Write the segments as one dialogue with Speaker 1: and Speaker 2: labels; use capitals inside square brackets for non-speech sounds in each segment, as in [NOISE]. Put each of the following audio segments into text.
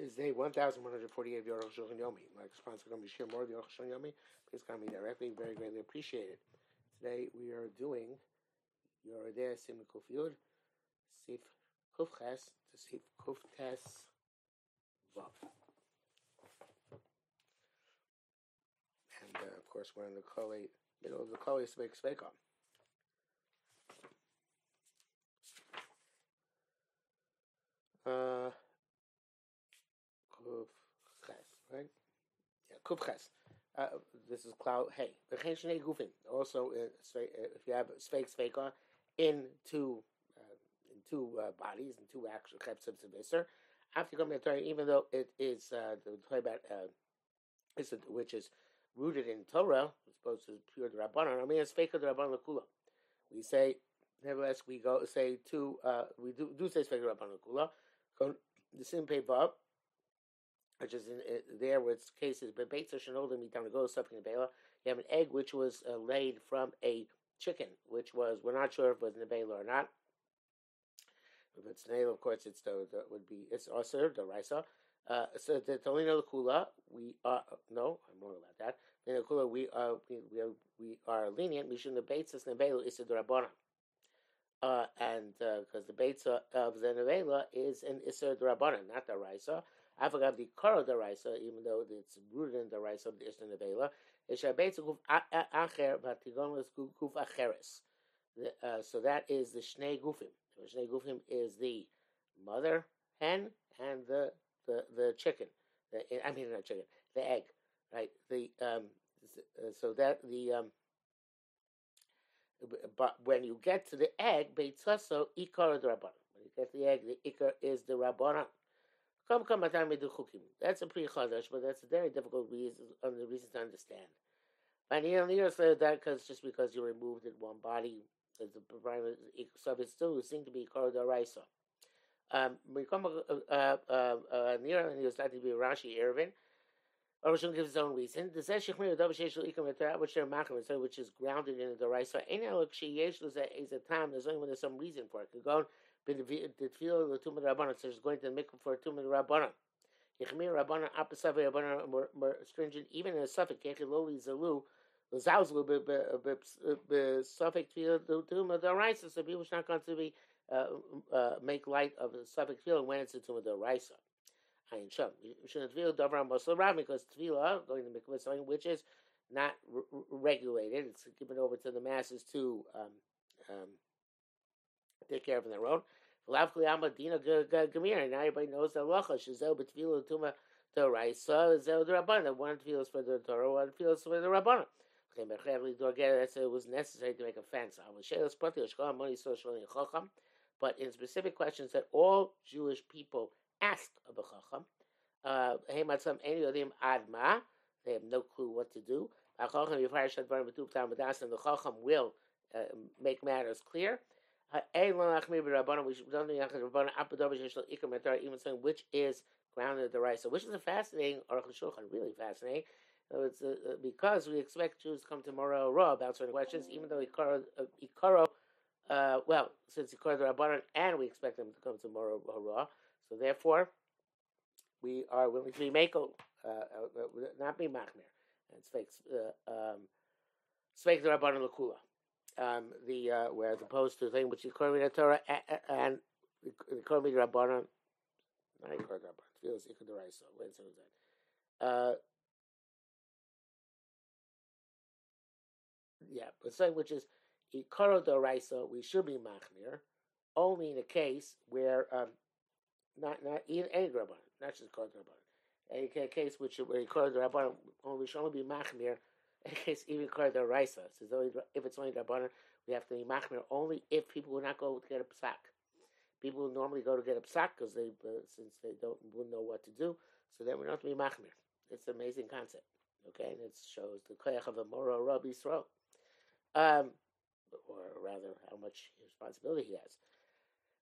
Speaker 1: is day 1148 of Aruch Shulchan Yomi. My sponsor going to share more of Shulchan Yomi. Please call me directly. Very greatly appreciated. Today we are doing Yoreh De'ah Sim Kuf Sif Kuf Ches to Sif Kuf Tes Vav. And uh, of course we're in the Kali, middle of the Kali Svek Svekam. Uh, Kuf Ches, right? Yeah, Kuf Ches. Uh, this is cloud. Hey, also uh, uh, if you have Sveik Sveika in two uh, in two uh, bodies in two actual chepsim of after coming to Torah, even though it is uh, the Torah about uh, which is rooted in Torah, as opposed to pure Rabbanon. I mean, it's fake Rabbanon Lakula. We say, nevertheless, we go say two. Uh, we do do say fake Rabbanon Lakula. The same pay paper which is in, uh, there where it's cases, but Beitza Shanoda Mitanago something in Bela. You have an egg which was uh, laid from a chicken, which was we're not sure if it was Nebela or not. If it's nail, of course, it's the, the would be it's also the risa. Uh, so the Tolino Kula, we are no, I'm wrong about that. The Kula, we are we, we are we are lenient. We shouldn't Nebela is the Rabbanan. Uh, and because uh, the Beitza of the Nevela is an Isser Rabbanan, not the Raisa. I forgot the Kara Daraisa, even though it's rooted in the Raisa of the Ishtan Nevela. Uh, so that is the Shnei Gufim. The Shnei Gufim is the mother hen and the the, the chicken. The, I mean, not chicken, the egg, right? The um, so that the um, but when you get to the egg, beitzaso ikar rabbanon. When you get the egg, the ikar is the rabbanon. That's a pretty chadash, but that's a very difficult reason, um, the reason to understand. Because just because you removed it one body, the primary it still seemed to be called a raisa. Um, we come uh, uh, uh, near and he was to be Rashi Irvin. Roshon gives his own reason. The says Shechmir Dav Sheish Ikam which which is grounded in the raisa. Ain't is a time. There's only when there's some reason for it. Go the tefillah of the tumah rabbanon. So she's going to make for a tumah rabbanon. Yechmir rabbanon apasav rabbanon more stringent even in a suffix. Kechiloli zalu. L'zauzlu b'suffix tefillah the tumah daraisa. So people are not going to be uh, uh, make light of the suffix tefillah when it's a tumah daraisa. Ayin sham. Shouldn't tefillah davar mosel ram because tefillah going to make something which is not regulated. It's given over to the masses to um, um, take care of on their own. Now everybody knows the halacha. Shazel b'tefillah tuma the raisa zel the rabbanon. One tefillah is for the Torah, one tefillah is for the rabbanon. It was necessary to make a fence. But in specific questions that all Jewish people asked of a chacham, uh, any of them adma, they have no clue what to do. And the chacham will uh, make matters clear. Even saying which is grounded the right. So, which is a fascinating Aruch Shulchan, really fascinating. So it's uh, uh, because we expect Jews to come tomorrow raw about certain questions, even though Ikaro, uh, Ikaro uh, well, since Ikaro the Rabbanon, and we expect them to come tomorrow raw, so therefore we are willing to be mako, uh, uh, not be machmir. It's fake, um, the Rabbanon Lakula um, the uh, whereas opposed to the thing which is Korban Torah and the Korban Rabbanon, not Korban Rabbanon, feels. When so is that? Uh, yeah, but saying which is Ikaro Doraisa, we should be Machmir, only in a case where um, not not even any Rabbanon, not just Korban Rabbanon. A case which where Ikaro Rabbanon only should only be Machmir in case even the raisa. So if it's only rabbanon, we have to be machmir only if people will not go to get a psak. People will normally go to get a psak because they uh, since they don't wouldn't know what to do. So then we don't have to be machmir. It's an amazing concept. Okay, and it shows the koyach of a moral Rabbi Yisrael. Um, or rather, how much responsibility he has.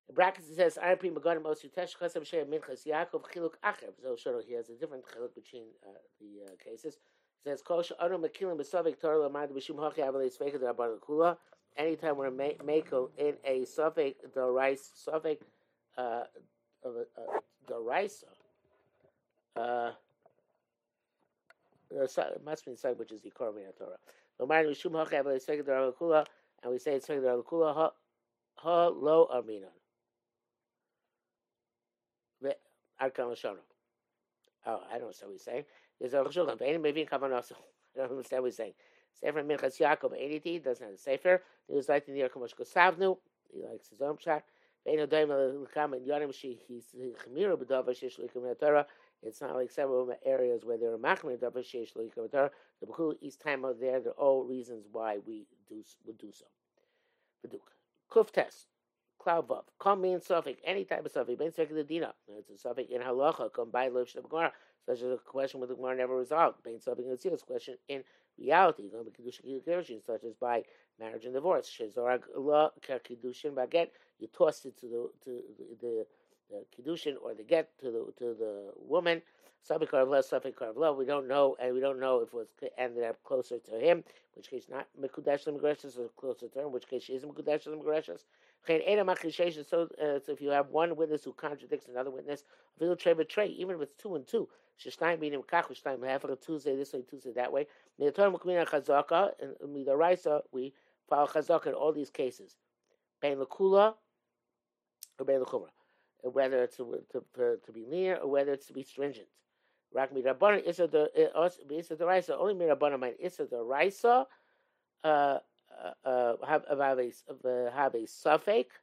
Speaker 1: In brackets, it says, "I Pri Megadim Osu Tesh Chasam Shei Minchas Yaakov Chiluk Acher." So, he has a different chiluk between uh, the uh, cases says Kosher Anu Mekilim B'Savik Torah Lamad B'Shum Hachi Avalei Sveika D'Rabban Kula. Anytime we're makel in a Safek the rice Safek uh, the rice Uh, it must be inside, which is the Korban Torah. And we say it's Svek Kula ha ha lo Lashonah. Oh, I don't understand what he's saying. There's a also. [LAUGHS] I don't understand what he's saying. Sefer Minchas Yaakov 80 doesn't have a Sefer. He was the. He likes his own and Yonim Shi he's Torah. It's not like several areas where there are Machmir Dava Shesh Likim Torah. The Bechul East Time out there, there are all reasons why we do would do so. Beduk. Kuf test. Cloud vav. Come means suffix. Any type of suffix. Ben the dina. It's a suffix in halacha. Come by liv shabgar. Such as a question with the Gemara never resolved. Ben suffix in the question in reality. Going to kiddushin such as by marriage and divorce. Shezorag la kiddushin baget. You toss it to the to the, the kiddushin or the get to the to the woman. Sabikar of Sabikar of love. We don't know, and we don't know if it was ended up closer to him, which case not Mekudesh Lemgreshus or closer to him, which case she is Mekudesh Lemgreshus. So, uh, so if you have one witness who contradicts another witness, even if it's two and two, Shishnaim meaning Kach, Shishnaim of Tuesday this way, Tuesday that way. Midatorah Mukmina Chazaka, and Midaraisa, we follow Chazaka in all these cases. Bein Lakula or Bein. Whether it's to, to, to be near or whether it's to be stringent. Rak Midrabanan the Issa the Raisa, only Midrabanan Issa the Raisa, uh, uh, have have a have a suffix.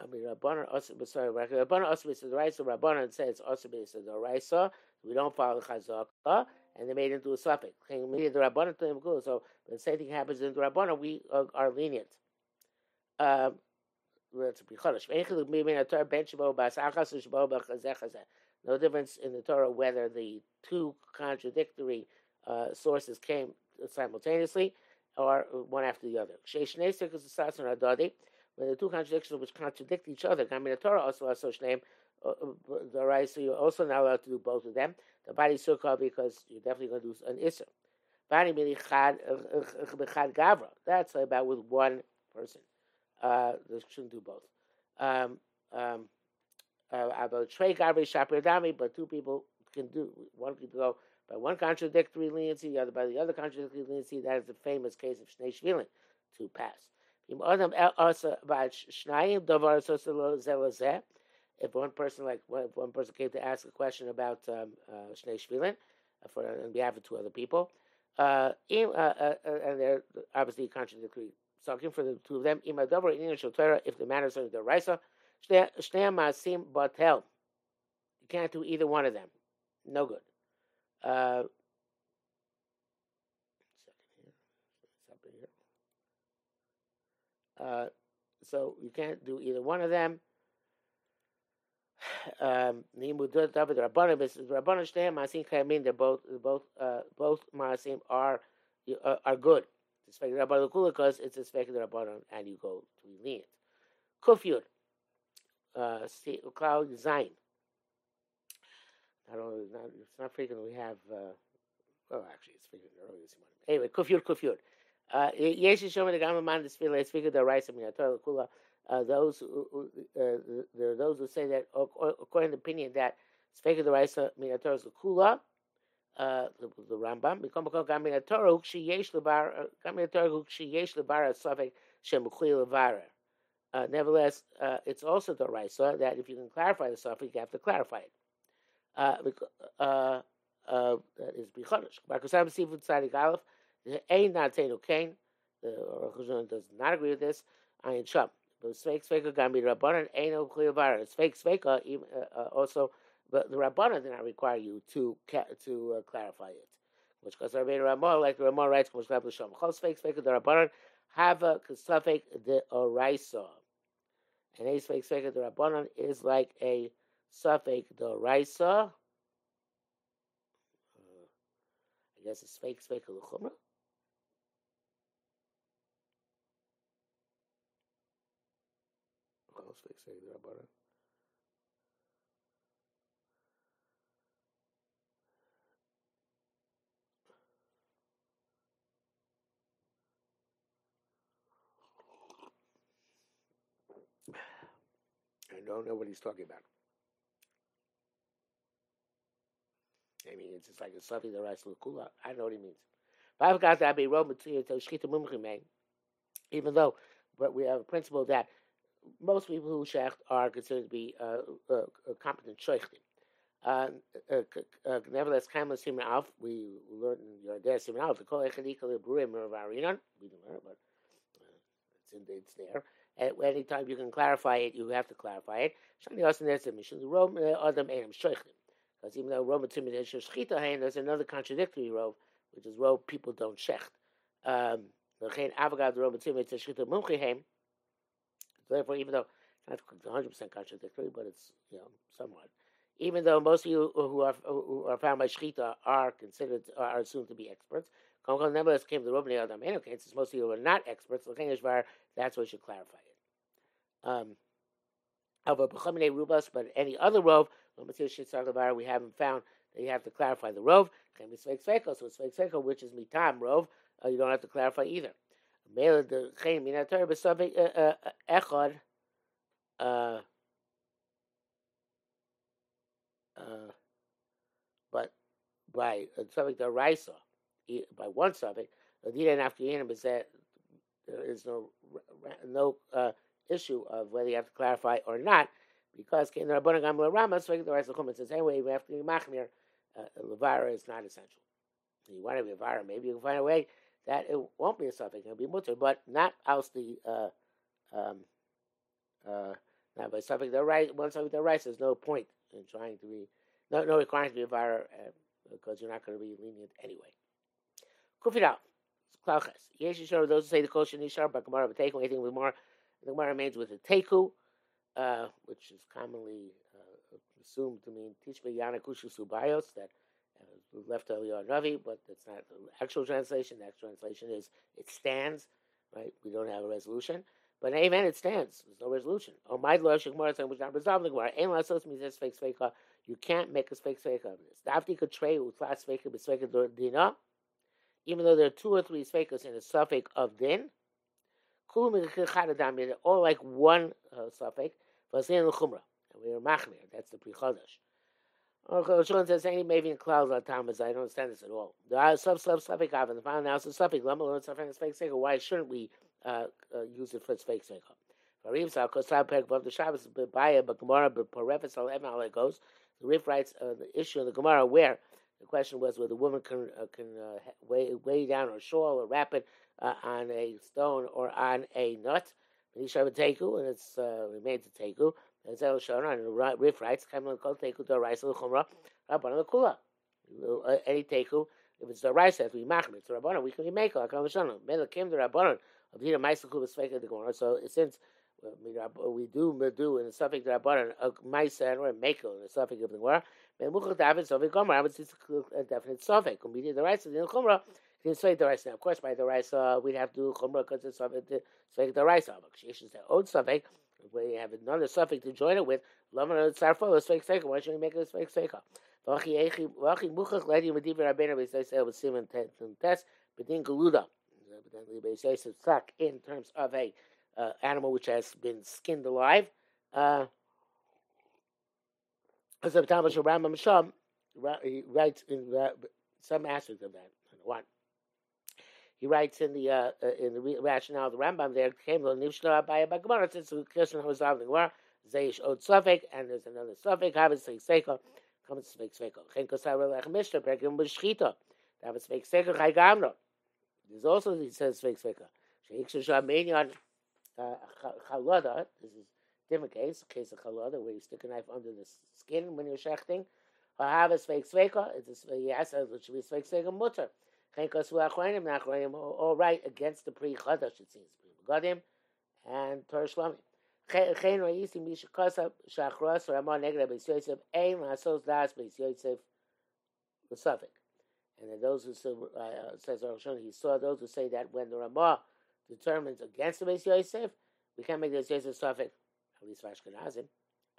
Speaker 1: I mean, Rabbanan also, sorry, Rabbanan the Raisa. Rabbanan says also based on the Raisa. We don't follow Chazaka, and they made it into a suffix. So the same thing happens in the Rabbanan. We are, are lenient. Um, no difference in the Torah whether the two contradictory uh, sources came simultaneously or one after the other. When the two contradictions which contradict each other, also has such name, uh, uh, the right, so you're also not allowed to do both of them. The body sukkah because you're definitely going to do an isser. Bani uh, gavra. That's about with one person. Uh, they shouldn't do both. Um, um, uh, but two people can do one can go by one contradictory leniency, the other by the other contradictory leniency. That is the famous case of Shnei Shvilin to pass. If one person, like if one person came to ask a question about um, uh, Shnei Shvilin uh, for on behalf of two other people, uh, uh, uh, and they're obviously contradictory. Talking for the two of them, if the matter is under the Raisa. You can't do either one of them. No good. Uh, uh, so you can't do either one of them. [SIGHS] Um, they're both both uh, both maasim are uh, are good. It's Because it's a spec and you go to lenient. Kufyud uh, cloud design. I don't. It's not, it's not frequent. We have. Uh, well, actually, it's frequent early this morning. Anyway, kufyur kufyur. Uh, Yesh Shomer the Gamaman Desfile. It's figured the rice. Mean, Torah Kula. Uh, those who, uh, there are those who say that, according to the opinion that Sveka the rice. Mean, Torah is Kula. Uh, the, Rambam. Become become Gamin Torah. Ukshi Yesh Lebar. Gamin Torah Ukshi Yesh Lebar. Safek Shem Ukli Levara. Uh, nevertheless, uh, it's also the right that if you can clarify the suffix, you have to clarify it. Uh, uh, uh, that is bichodesh. Barkosam seafood tzadik aleph. Ein not saying kain. The Rosh does not agree with this. Ayin sham. But sveik sveika gami rabbanan ein o kliyavar. Sveik sveika uh, also. But the rabbanan did not require you to to uh, clarify it. Which because Rabbi Ramah, like the Ramah writes, "Moshe Rabbi Sham." Chol sveik sveika the rabbanan have a kasafek the oraisa. And a fake the rabbanon is like a suffix the raisa. Uh, I guess it's fake fake the rabbanon. I don't know what he's talking about. Maybe it's just like a suffix the rice kula. I don't know what he means. That even though but we have a principle that most people who shecht are considered to be uh, uh, uh competent shechtim. Uh, uh, uh, nevertheless, Kamla Simon Alf, we learned in your day Simon Alf, the Kol Echadika Lebruim of Arinon, we didn't learn but it's, in, it's there. At any time you can clarify it, you have to clarify it. Shani also there's a. The Rome Adam Adam Shechtim. Because even though Rome Timid Shechita Hain, there's another contradictory rove, which is rove people don't shecht. Um, Therefore, even though it's not 100 percent contradictory, but it's you know somewhat. Even though most of you who are who are found by shechita are considered are assumed to be experts, nevertheless came to the Robnei Adam Okay, since most of you are not experts, that's what should clarify it. Um, but any other rove, we haven't found that you have to clarify the rove. So it's which is mitam rove, uh, you don't have to clarify either. the uh, uh, echad. Uh, uh, but by a subject of Raisa, by one subject, there is no no uh, issue of whether you have to clarify or not, because the Rabbanah Gamla Rama, so the Raisa Chum says anyway, we have to be machmir. Uh, Levara is not essential. You want to be a vara, maybe you can find a way that it won't be a suffix, it'll be mutter, but not else the uh, um, uh, now by suffix the right one suffix the right there's no point in trying to be no no requirement to be a vara uh, because you're not going to be lenient anyway. Kufit out. Klauches. Yes, you sure those who say the kosher nishar, but Gemara would take anything with more. The Gemara remains with the teku, uh, which is commonly uh, assumed to mean tishbe yanakushu subayos that We've left Eliyahu Navi, but that's not the actual translation. The actual translation is it stands, right? We don't have a resolution. But amen, it stands. There's no resolution. Oh, my Lord, Shekmar which not resolved the Gemara. Ain lasos means this fake fake. You can't make a fake fake of this. Dafti class fake with fake dina. Even though there are two or three fakers in a suffix of din, all like one uh, suffix. And we're machmir. That's the Pri Chodesh. Okay, Shulin says any maybe in clouds on Thomas. I don't understand this at all. There are sub sub suffix of the final so suffix lemma learn suffix fake sake. Why shouldn't we uh, uh, use it for its fake sake? Varim sa kosab peg above the Shabbos baya but Gemara but parefes al evan it goes. The Rif writes uh, the issue in the Gemara where the question was whether the woman can uh, can uh, weigh, weigh down her shawl or wrap it uh, on a stone or on a nut. And it's uh, remains a teku. And so Shona and Rif writes, "Kamel kol teku to raisa l'chumra rabbanon l'kula." Any teku, if it's the raisa, if we machmir, it's rabbanon. We can make it. Kamel Shona. Mele kim the rabbanon of the ma'isa kuba sveka the gemara. So since we do do in the suffix rabbanon a ma'isa and a meko in the suffix of the gemara, ben david suffix gemara. But it's a definite suffix. Immediately the raisa the chumra. Rice. Now, of course, by the rice, uh, we'd have to do chumrah because it's the rice. But she the old suffix where you have another suffix to join it with, Laman let's fake fake. Why shouldn't we make it a fake fake? Vachi muchach ledi mediv rabbeinu b'yisrael with simon test bedin galuda. Stuck in terms of a uh, animal which has been skinned alive. Uh, he writes in uh, some aspects of that. One, he writes in the uh, uh in the rationale of the Rambam there came the Nishna by a Gemara since the question was on the Gemara Zeish Od Safek and there's another Safek Havas Seiko. Comes to speak Seiko Chenko Sarelech Mishnah Perkim B'Shchita Havas Seiko Seiko Chai Gamro there's also he says Seiko Seiko. Sheikh Shashah Minyan uh, Chalada this is different case case of Chalada where you stick a knife under the skin when you're shechting. Havas Seiko Seiko. It's a yes it should be Seiko Seiko Mutter all right against the Pri Chadash, it seems. Gadim and Torah Shlamim. Chen Mishakasa Shachros Ramah Negre Beis Yosef Ein Lasos Das Beis Yosef L'Safik. And then those who say, uh, says Rosh he saw those who say that when the Ramah determines against the Beis Yosef, we can't make the Beis Yosef Safik, at least for Ashkenazim.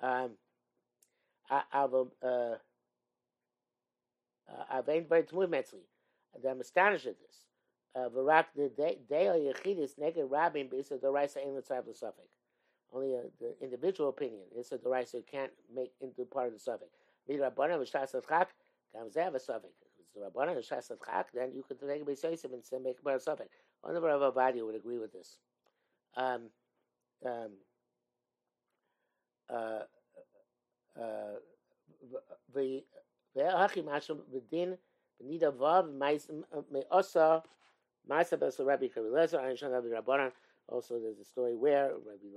Speaker 1: Um, uh, I've and I'm astonished at this. Uh, the day of Yehidus, naked V'rak de'el yechidis the rabim b'isa the type of l'safik. Only a, the individual opinion. It's a doraisa can't make into part of the suffix. V'rabbana v'shas l'chak gam zev l'safik. V'rabbana v'shas l'chak, then you could take a b'seisim and say make part of suffix. Only Rav Avadi, would agree with this. Um, um, uh, uh, the the hachim asham b'din Benida Vav, Me'osa, uh, Ma'asa Besel Rabbi Kabilezer, Ayin Shan Rabbi Rabbanan. Also, there's a story where Rabbi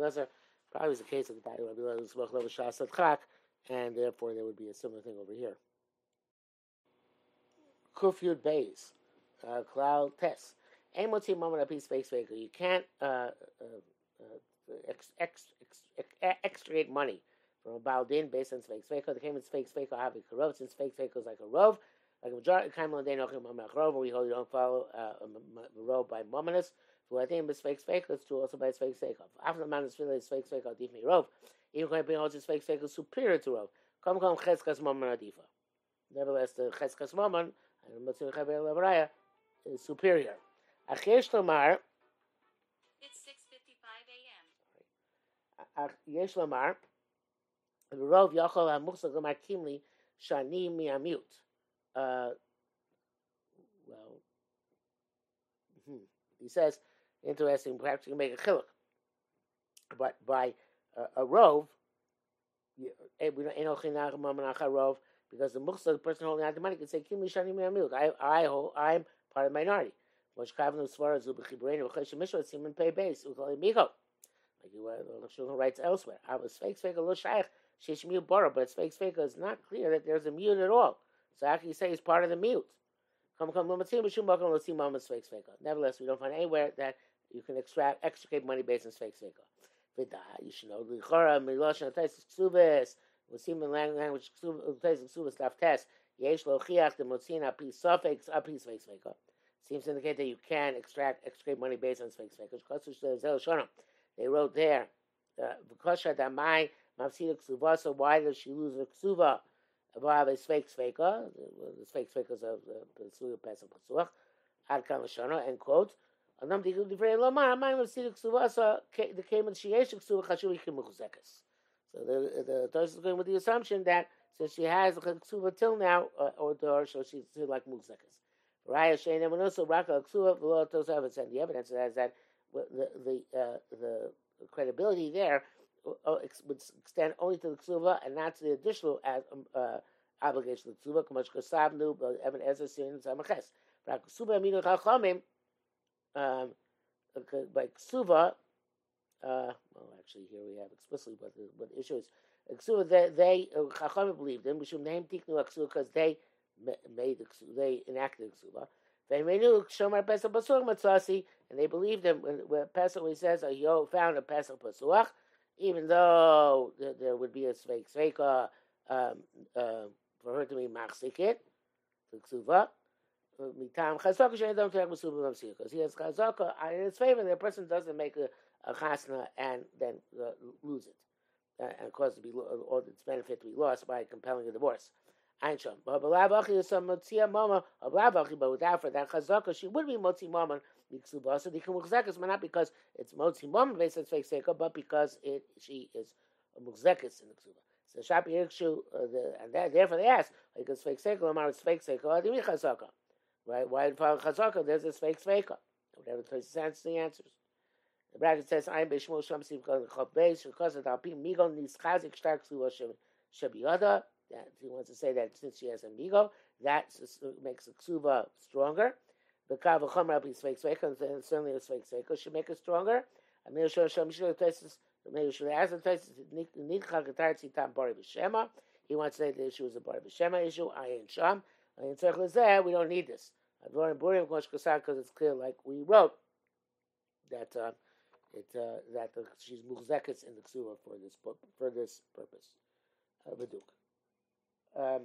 Speaker 1: Lezer, probably was the case of the Rabbi Lezer's Machlev Shasat Chak, and therefore there would be a similar thing over here. Kufyud Beis, uh, Klal Tes. Emoti Moment of Peace Face You can't uh, uh, uh, ex- ex- ex- extricate money from a Baldin based on fake Sveiko. The Kaimon fake Sveiko have a Karov, since fake fake is like a Rov, like a majority, Kaimon Dain Ochim Mamachrov, we hold you don't follow uh, a Rov by Mominus. Who I think is fake fake it's true also by fake fake. After the man is really fake fake. Adif me Rov, even when being holds fake Sveiko superior to Rov. Come, come, Cheskas Momon Adifa. Nevertheless, the Cheskas Momon, and the Matsun Chabel Levraya, is superior. Achesh lamar.
Speaker 2: it's 6.55 a.m.
Speaker 1: Yesh lamar. Yachol HaMuchsa Shani uh, well, hmm. he says, interesting, perhaps you can make a chiluk. But by uh, a rove, eh, we don't because the mukhsa, the person holding out the money, can say, Kim I, I, I'm part of minority. Like you, uh, writes elsewhere, I was fake, fake, a little shaykh, shish mute but it's fake fake it's not clear that there's a mute at all. So how can say he's part of the mute? Come, come. Nevertheless, we don't find anywhere that you can extract, extricate money based on fake fake. You should know. Lichora, milosh, ksubis. We see in language, tais ksubis, daf test. Yesh lo chiach, the motzin, a piece suffix, a piece fake fake. Seems to indicate that you can extract, extricate money based on fake fake. They wrote there, uh, because Shadamai, Mafsida Ksuva, so why does she lose her Ksuva? About a fake faker, the fake fakers of the Suya Pesach Pasuach, Ad Kamashana, end quote. Anam Digu Divrei Lomar, Amayim Mafsida Ksuva, so the came in Sheyesh Ksuva, Chashuvi Chimuchuzekes. So the, the Torah is going with the assumption that since she has the Ksuva till now, uh, or Dor, so she's like Muzekes. Raya and also Raka Ksuva, Velo Tosavitz, and the evidence is that the the uh, the credibility there uh, would extend only to the ksuva and not to the additional um, uh, obligation of the. Kamash aminu chachamim. Um, by ksuva, uh, well, actually, here we have explicitly, what the, but the issue is ksuva. They, they uh, chachamim believed in. Should name tiknu ksuva because they ma- made the ksuva, they enacted the Matzasi, and they believed him when, when Pesach he says, "Oh, you found a Pesach Pasuach," even though there, there would be a Sveik Sveika um, uh, for her to be Machzikit, the Ksuva. Mitam Chazaka Shenadam Terek Masuba Mamsir, because he has Chazaka in his favor. The person doesn't make a, a chasna and then uh, lose it, uh, and cause to be or its benefit to be lost by compelling a divorce. Einsham. But without for that Chazaka, she would be Motzi Mama Not because it's Motzi on fake Seka, but because it she is a Mukzakas in the Ksuba. So Shapi Yikshu, uh, and that, therefore they ask, like it's fake Seka, Lamar it's fake Seka, or Dimi Chazaka. Right? Why in Chazaka there's fake Sveka? Whatever the place answers, the answers. The bracket says, I'm Bishmul Sham Siv Chop because the Alpim Migon Nischazik Stark Suva Shabiyada. That he wants to say that since she has a migo, that makes the ksuva stronger. The kavachomer al pisveik sveika, and certainly the sveik sveika should make it stronger. And then show shem shul tesis, should ask the tesis nidcha gatar tzitam bari b'shema. He wants to say the issue is a bari b'shema issue. Ayin sham. Ayin tzarich lezeh. We don't need this. Advarim burim kosh kasar because it's clear, like we wrote, that uh, it uh, that the, she's muchzekes in the ksuva for this for this purpose. Uh, Baduk. Um,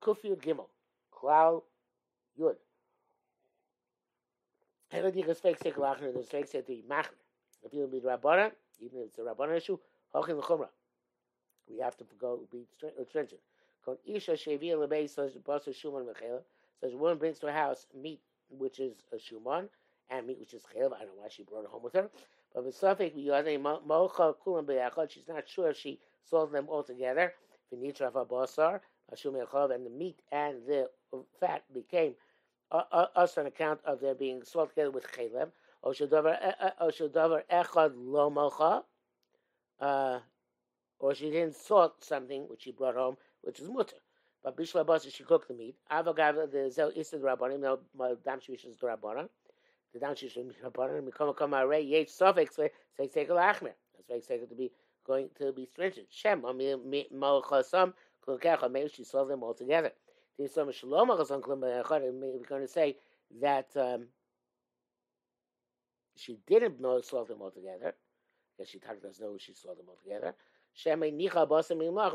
Speaker 1: Kufiyud Gimel, Klal Yud. Even if it's a Rabbana issue, Hochin l'chumra. We have to go be str- stringent. Kon isha shevia lebeis basa shuman mechela. A woman brings to her house meat which is a shuman and meat which is chelav. I don't know why she brought it home with her. But with suffix, we are mocha kulam beyachad. She's not sure if she sold them all together. V'nitraf abasar, and the meat and the fat became us on account of their being swallowed together with shadavar echad lo mocha, uh, or she didn't salt something which she brought home, which is mutter. But bishla basa she cooked the meat. Avagav the zel isad rabbanim no dam shvishas rabbanim. The dam shvishas rabbanim mikama kama array yech sofek say say achmer. That's why it's to be going to be stringent. Shem malchasam kulkecha. Maybe she saw them all together. We're going to say that um, she didn't know saw them all together. Because she doesn't know she saw them all together.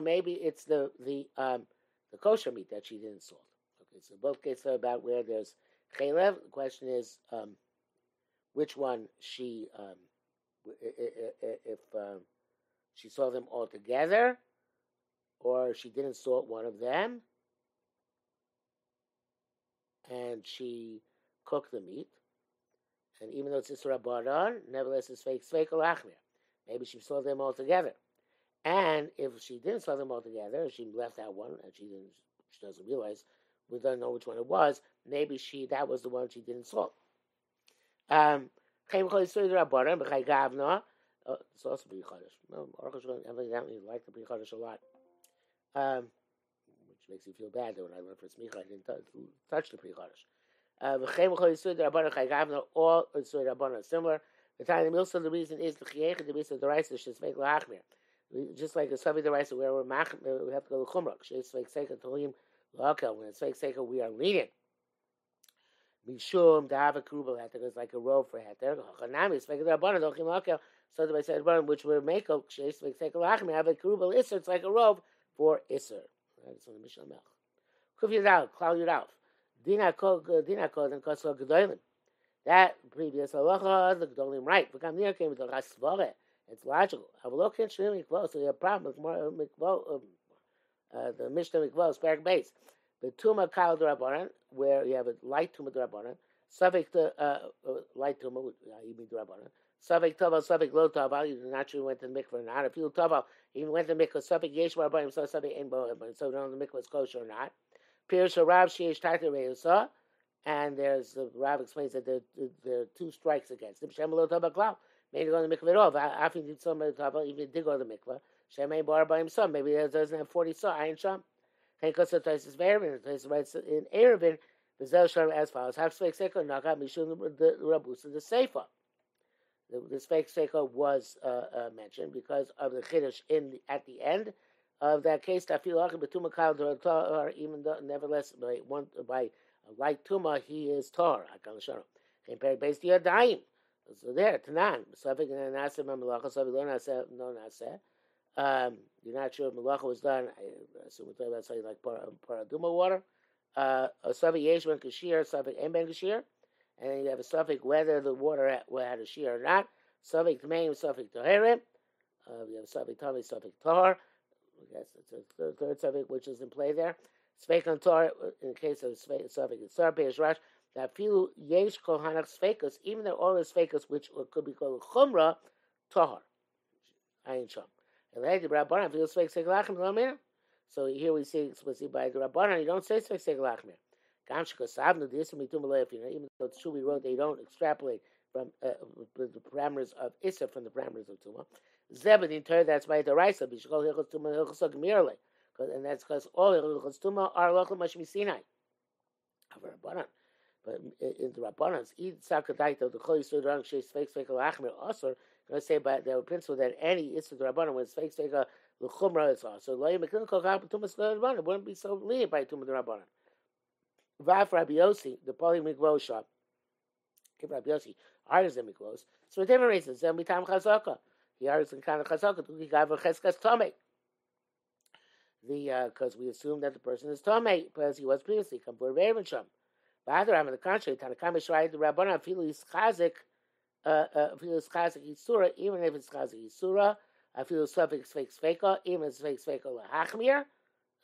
Speaker 1: Maybe it's the the um, the kosher meat that she didn't salt. Okay, so both cases are about where there's chaylev. The question is um, which one she um, if um, she saw them all together, or she didn't salt one of them, and she cooked the meat. And even though it's Isra Baran, nevertheless it's fake Sveik Lachmir. Maybe she saw them all together. And if she didn't saw them all together, she left out one, and she didn't, she doesn't realize, we don't know which one it was. Maybe she that was the one she didn't salt. Um, uh, it's also Pri Chodesh. No, evidently like the Pri Chodesh a lot. Um, makes you feel bad that when I went for Smicha, I didn't touch, touch the Pri Chodesh. Uh, all Yisur Rabbanah are similar. The time the the reason is the Chiyech, the reason the rice is Shesmek Lachmir just like a Sabi the Raisa, where we're mach, we have to go to Chumrah. It's like Seika Tolim Lakel. When it's like Seika, we are lenient. Mishum to have a krubel heter is like a robe for heter. Chanami is like the rabbanon dochim lakel. So the said rabbanon which we're makel sheis like sekel lachim have a krubel iser. It's like a robe for iser. That's on the Mishnah Melch. Kuf Yudal, Klal Yudal. And. That previous halacha the gedolim right. V'kam nir came with the rasvare. It's logical. Avalokin shlim mikvah. So you have a problem with mikvah. Um, uh, the Mishnah mikvah is back base. The tuma kal drabanan, where you have a light tuma drabanan. Savik the uh, uh, light tuma, you mean drabanan. Savik tava, savik lo tava. You naturally went to the mikvah not. If you tava, even went to the mikvah. Savik yesh rabbanim, so savik ein bo So don't know the mikvah is kosher or not. Pirush Rav sheish tarta reusa. And there's the Rav explains that there, there are two strikes against him. Shem lo tava klau. Maybe go to the mikveh at all. After did some of the even did go to the mikveh. Shemay bar by himself. Maybe he doesn't have forty saw. Ayin sham. Because the Taisus Vervin, Taisus writes in Eruvin, the Zel Shalom as follows: Have Sveik Seko Naga Mishum the Rabusa the Seifa. The, the Sveik Seko was uh, uh, mentioned because of the Chiddush in the, at the end of that case. Tafil Achim Betuma Kal even though nevertheless by one by light tuma he is tar. Compared based to Yadayim. So there, Tanan. Um, you're not sure if Malacha was done. I assume we're talking about something like Paraduma water. Uh, Safik Yesh Kashir, En Ben Kashir. And you have a Safik whether the water had, had a shear or not. Safik Tmeim, Safik Toherim. Uh, we have Safik Tami, Safik Tahar. I guess it's a third, Safik which is in play there. Sveik on Tar, in the case of and Sar, Peish Rash that few yesh kohanach sfekas, even though all the sfekas, which could be called chumra, tahar. Ayin sham. So here we see explicitly by the Rabbanan, you don't say svek seglachmir. Even though it's true we wrote, they don't extrapolate from uh, the parameters of Issa from the parameters of Tuma. Zebedin Torah, that's by the Raisa, Bishkol Hilchos Tuma Hilchos Merely. And that's because all Hilchos Tuma are Lochel Mashmi Sinai. But in the Rabbanans, eat sakadaita the chol yisur rang shei sveik sveik lachmer. Going to say by the principle that any isur the Rabbanan when sveik sveik lechumra is asur. Lo yemekin kol chap tumas the Rabbanan. Wouldn't be so lenient by tumah the Rabbanan. Vav Rabbi Yossi, the poly mikvos shop. Rabbi Yossi argues in mikvos, so for different reasons. Then we time chazaka. He argues in kind of chazaka give a cheskas tomei. The because uh, we assume that the person is tomei because he was previously kampur ve'erim Ba'adar on the contrary, Tanakam Yisrael, the Rabbanan feel is chazik, uh, uh, feel is chazik Yisura, even if it's chazik Yisura, I feel suffix fake sveka, even fake sveka lahachmir,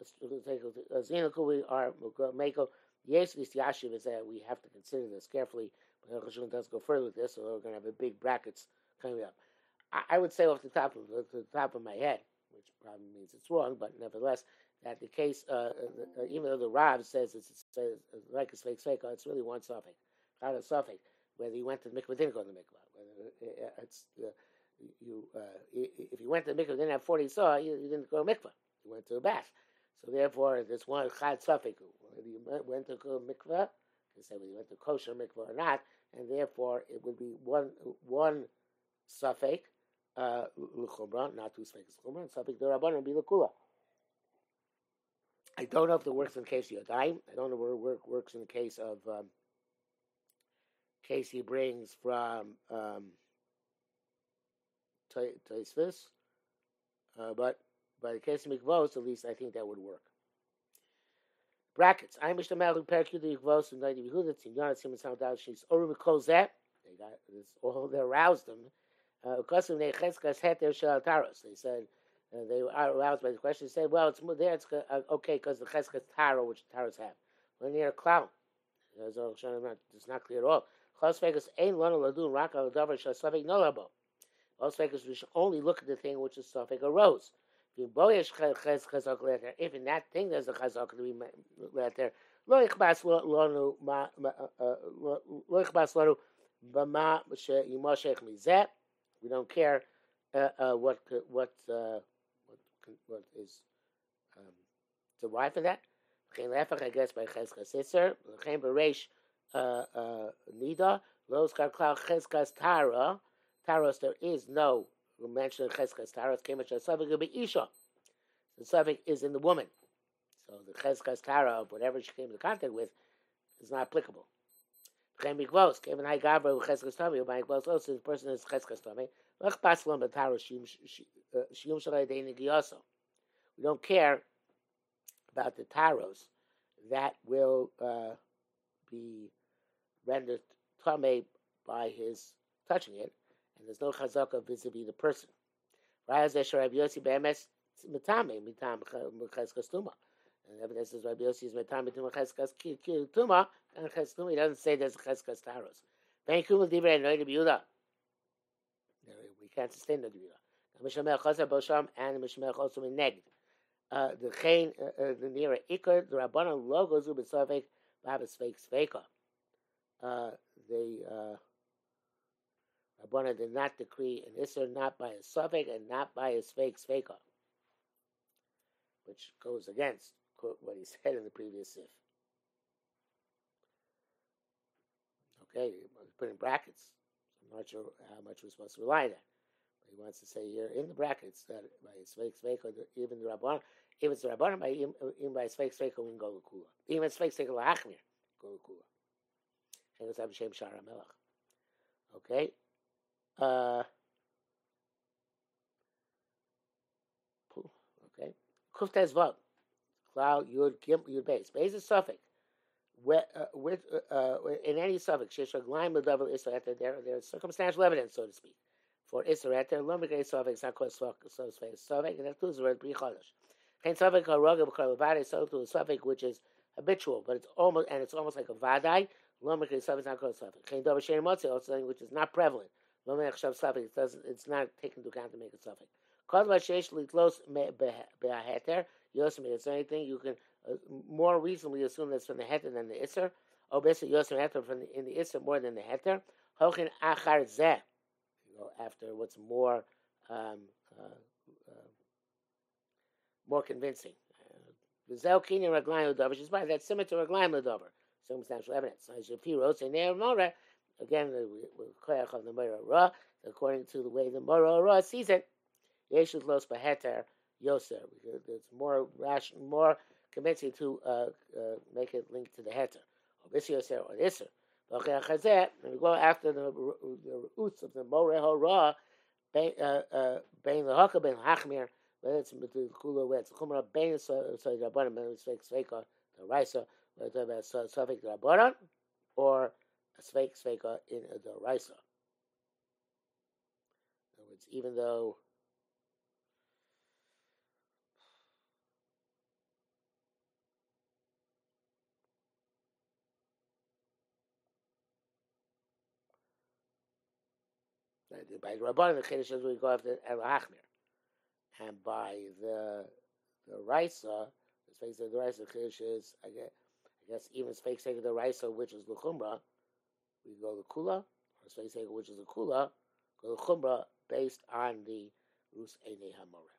Speaker 1: Zinaku, we are Mako, yes, this Yashiv is that we have to consider this carefully, but Chashun does go further with this, so we're going to have a big brackets coming up. I, I would say off the top of the top of my head which probably means it's wrong, but nevertheless, that the case, uh, uh, even though the Rav says it's, says, like a fake fake, it's really one suffix, not a suffix. Whether you went to the mikvah, didn't go to the mikvah. Whether it's uh, you, if you went to the mikvah, didn't have forty saw, you, you, didn't go to the mikvah. You went to a bath. So therefore, there's one chad suffix. Whether you went to a mikvah, you say whether you went to kosher mikvah or not, and therefore it would be one one suffix uh, not two suffix l'chumra, and suffix derabbanan would be l'kula. I don't know if it works in the case of Yadayim. I don't know where it work, works in the case of um, case he brings from um, Taisvis. Uh, but by the case of Mikvos, at least I think that would work. Brackets. I mish the Melech Perku the Mikvos and Naidi Yehuda Tzimyon Tzim and Samdal She's Oru Mikol Zeh. They got this all. They aroused them. Because uh, they Cheskas Heter Shel Taros. They said uh, they were aroused by the question. They said, "Well, it's there. It's uh, okay because the Cheskas Taro, which the Taros have, when they're a clown, it's not clear at all. Chos Vegas ain't lana ladun rak al davar shal safek no labo. Chos Vegas we should only look at the thing which is safek arose. If in that thing there's a chazak to be let there, lo lo yimoshech mizeh. We don't care uh, uh, what what uh, what what is um, derived from that. I guess by b'reish uh, uh, nida. Los karklau tara. Taros, there is no mention of cheskas taros. Came as a suffix of isha. The suffix is in the woman. So the cheskas tara of whatever she came into contact with is not applicable. Mikvos tami. By mikvos also the person is. Lech shalai deini giyoso. We don't care about the taros that will uh, be rendered tame by his touching it, and there's no chazaka vis-a-vis the person. And evidence is Rabbi Yossi is metam betum cheskas tuma and cheskuma. He doesn't say there's cheskas taros. Thank you, divrei noy Yehuda. We can't sustain the Yehuda. Mishmech chaser bosham and also in neged. Uh, the chain, uh, uh, the nearer ikar, the rabbanon logos ubesavek babas fake sveka uh, the uh, Rabbana did not decree an Isser not by a suffix and not by a fake sveka, which goes against what he [LAUGHS] said in the previous Sif. Okay, put in brackets. I'm not sure how much we're supposed to rely on that. But he wants to say here in the brackets that by fake sveka, even the Rabbana, if it's the Rabbana, by even by fake sveka, we can go Kula. Even it's fake sveka go Kula. Okay? Uh, okay. Kuftez Vav. Cloud Yud Gim Yud Base. Base is suffix. With, uh, with uh, uh in any suffix, Sheshaglaim Ledavil Isra there there's circumstantial evidence, so to speak. For Isra there, Lomigay suffix, Akos suffix, suffix, and that includes the word Bricholish. Kain suffix Haroga B'Karlavade, so to a suffix which is habitual, but it's almost and it's almost like a vadai. Is not called suffix. Kain davar shein motzi, also something which is not prevalent. Suffix, it doesn't, it's not taken into account to make a suffix. Kol va sheish litlos be'aheter, yosim, it's anything you can uh, more reasonably assume that's from the heter than the isser. Oh, basically yosim heter from the, in the isser more than the heter. Hochin achar zeh, after what's more, um, uh, uh, more convincing. V'zel kinyan raglayim l'dover, which is why that's similar to raglayim l'dover circumstantial evidence. As if he wrote, say Mora, again, the Koyach of the Mora Ra, according to the way the Mora Ra sees it, Yeshut Los Baheter Yoser. It's more rational, more convincing to uh, uh, make it linked to the Heter. Or this Yoser or Isser. And we go after the, the roots of the Mora Ra, Bain the Haka, Bain Hachmir, whether it's the Kula, whether it's Chumra, Bain, so the Rabbanim, it's Sveika, the Raisa, talking about Safik Rabbanan or Sveik Sveika in the Raisa. In other words, even though by the Chiddush is we go after El Hachmir. and by the the Raisa, the Sfeik of the Raisa Chiddush is, I guess, I even Sfeik of the Raisa, which is the Chumrah, we go the Kula, which is the Kula, go the Chumrah based on the Rus Einei HaMoreh.